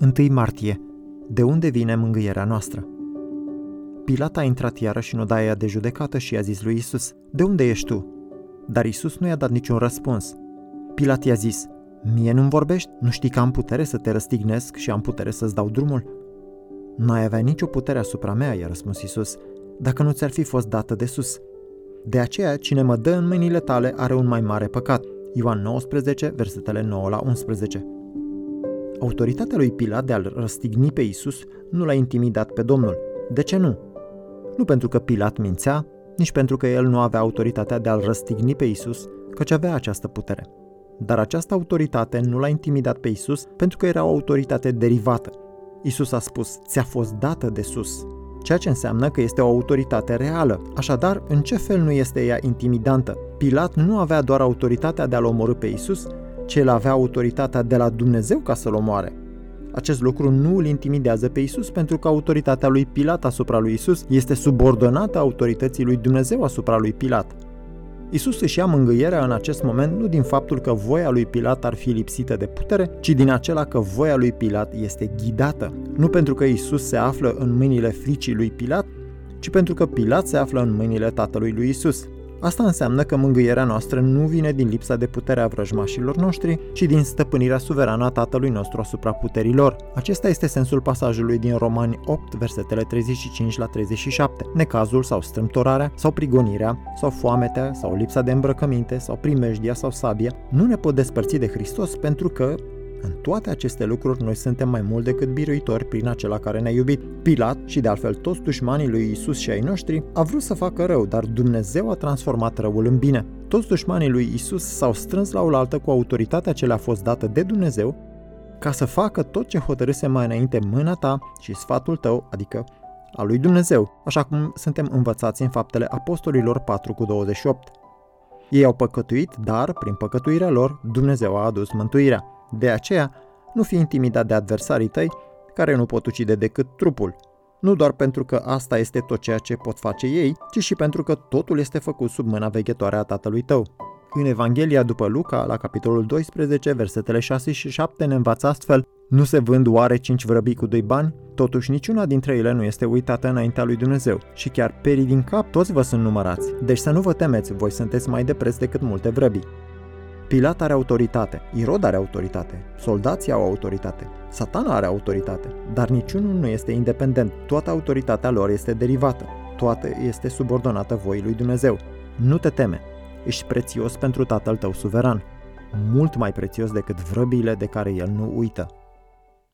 1 martie. De unde vine mângâierea noastră? Pilat a intrat iarăși în odaia de judecată și i-a zis lui Isus, De unde ești tu? Dar Isus nu i-a dat niciun răspuns. Pilat i-a zis, Mie nu-mi vorbești? Nu știi că am putere să te răstignesc și am putere să-ți dau drumul? N-ai avea nicio putere asupra mea, i-a răspuns Isus, dacă nu ți-ar fi fost dată de sus. De aceea, cine mă dă în mâinile tale are un mai mare păcat. Ioan 19, versetele 9 la 11. Autoritatea lui Pilat de a-l răstigni pe Isus nu l-a intimidat pe Domnul. De ce nu? Nu pentru că Pilat mințea, nici pentru că el nu avea autoritatea de a-l răstigni pe Isus, căci avea această putere. Dar această autoritate nu l-a intimidat pe Isus pentru că era o autoritate derivată. Isus a spus, ți-a fost dată de sus, ceea ce înseamnă că este o autoritate reală. Așadar, în ce fel nu este ea intimidantă? Pilat nu avea doar autoritatea de a-l omorâ pe Isus, ci el avea autoritatea de la Dumnezeu ca să-l omoare. Acest lucru nu îl intimidează pe Isus pentru că autoritatea lui Pilat asupra lui Isus este subordonată autorității lui Dumnezeu asupra lui Pilat. Isus își ia mângâierea în acest moment nu din faptul că voia lui Pilat ar fi lipsită de putere, ci din acela că voia lui Pilat este ghidată. Nu pentru că Isus se află în mâinile fricii lui Pilat, ci pentru că Pilat se află în mâinile tatălui lui Isus. Asta înseamnă că mângâierea noastră nu vine din lipsa de putere a vrăjmașilor noștri, ci din stăpânirea suverană a Tatălui nostru asupra puterilor. Acesta este sensul pasajului din Romani 8, versetele 35 la 37. Necazul sau strâmtorarea, sau prigonirea, sau foametea, sau lipsa de îmbrăcăminte, sau primejdia sau sabia, nu ne pot despărți de Hristos pentru că în toate aceste lucruri noi suntem mai mult decât biruitori prin acela care ne-a iubit. Pilat și de altfel toți dușmanii lui Isus și ai noștri a vrut să facă rău, dar Dumnezeu a transformat răul în bine. Toți dușmanii lui Isus s-au strâns la oaltă cu autoritatea ce le-a fost dată de Dumnezeu ca să facă tot ce hotărâse mai înainte mâna ta și sfatul tău, adică a lui Dumnezeu, așa cum suntem învățați în faptele apostolilor 4 cu 28. Ei au păcătuit, dar, prin păcătuirea lor, Dumnezeu a adus mântuirea. De aceea, nu fi intimidat de adversarii tăi, care nu pot ucide decât trupul. Nu doar pentru că asta este tot ceea ce pot face ei, ci și pentru că totul este făcut sub mâna veghetoare a tatălui tău. În Evanghelia după Luca, la capitolul 12, versetele 6 și 7 ne învață astfel Nu se vând oare cinci vrăbii cu doi bani? Totuși niciuna dintre ele nu este uitată înaintea lui Dumnezeu și chiar perii din cap toți vă sunt numărați. Deci să nu vă temeți, voi sunteți mai de preț decât multe vrăbii. Pilat are autoritate, Irod are autoritate, soldații au autoritate, satana are autoritate, dar niciunul nu este independent, toată autoritatea lor este derivată, toată este subordonată voii lui Dumnezeu. Nu te teme, ești prețios pentru Tatăl tău suveran, mult mai prețios decât vrăbiile de care el nu uită.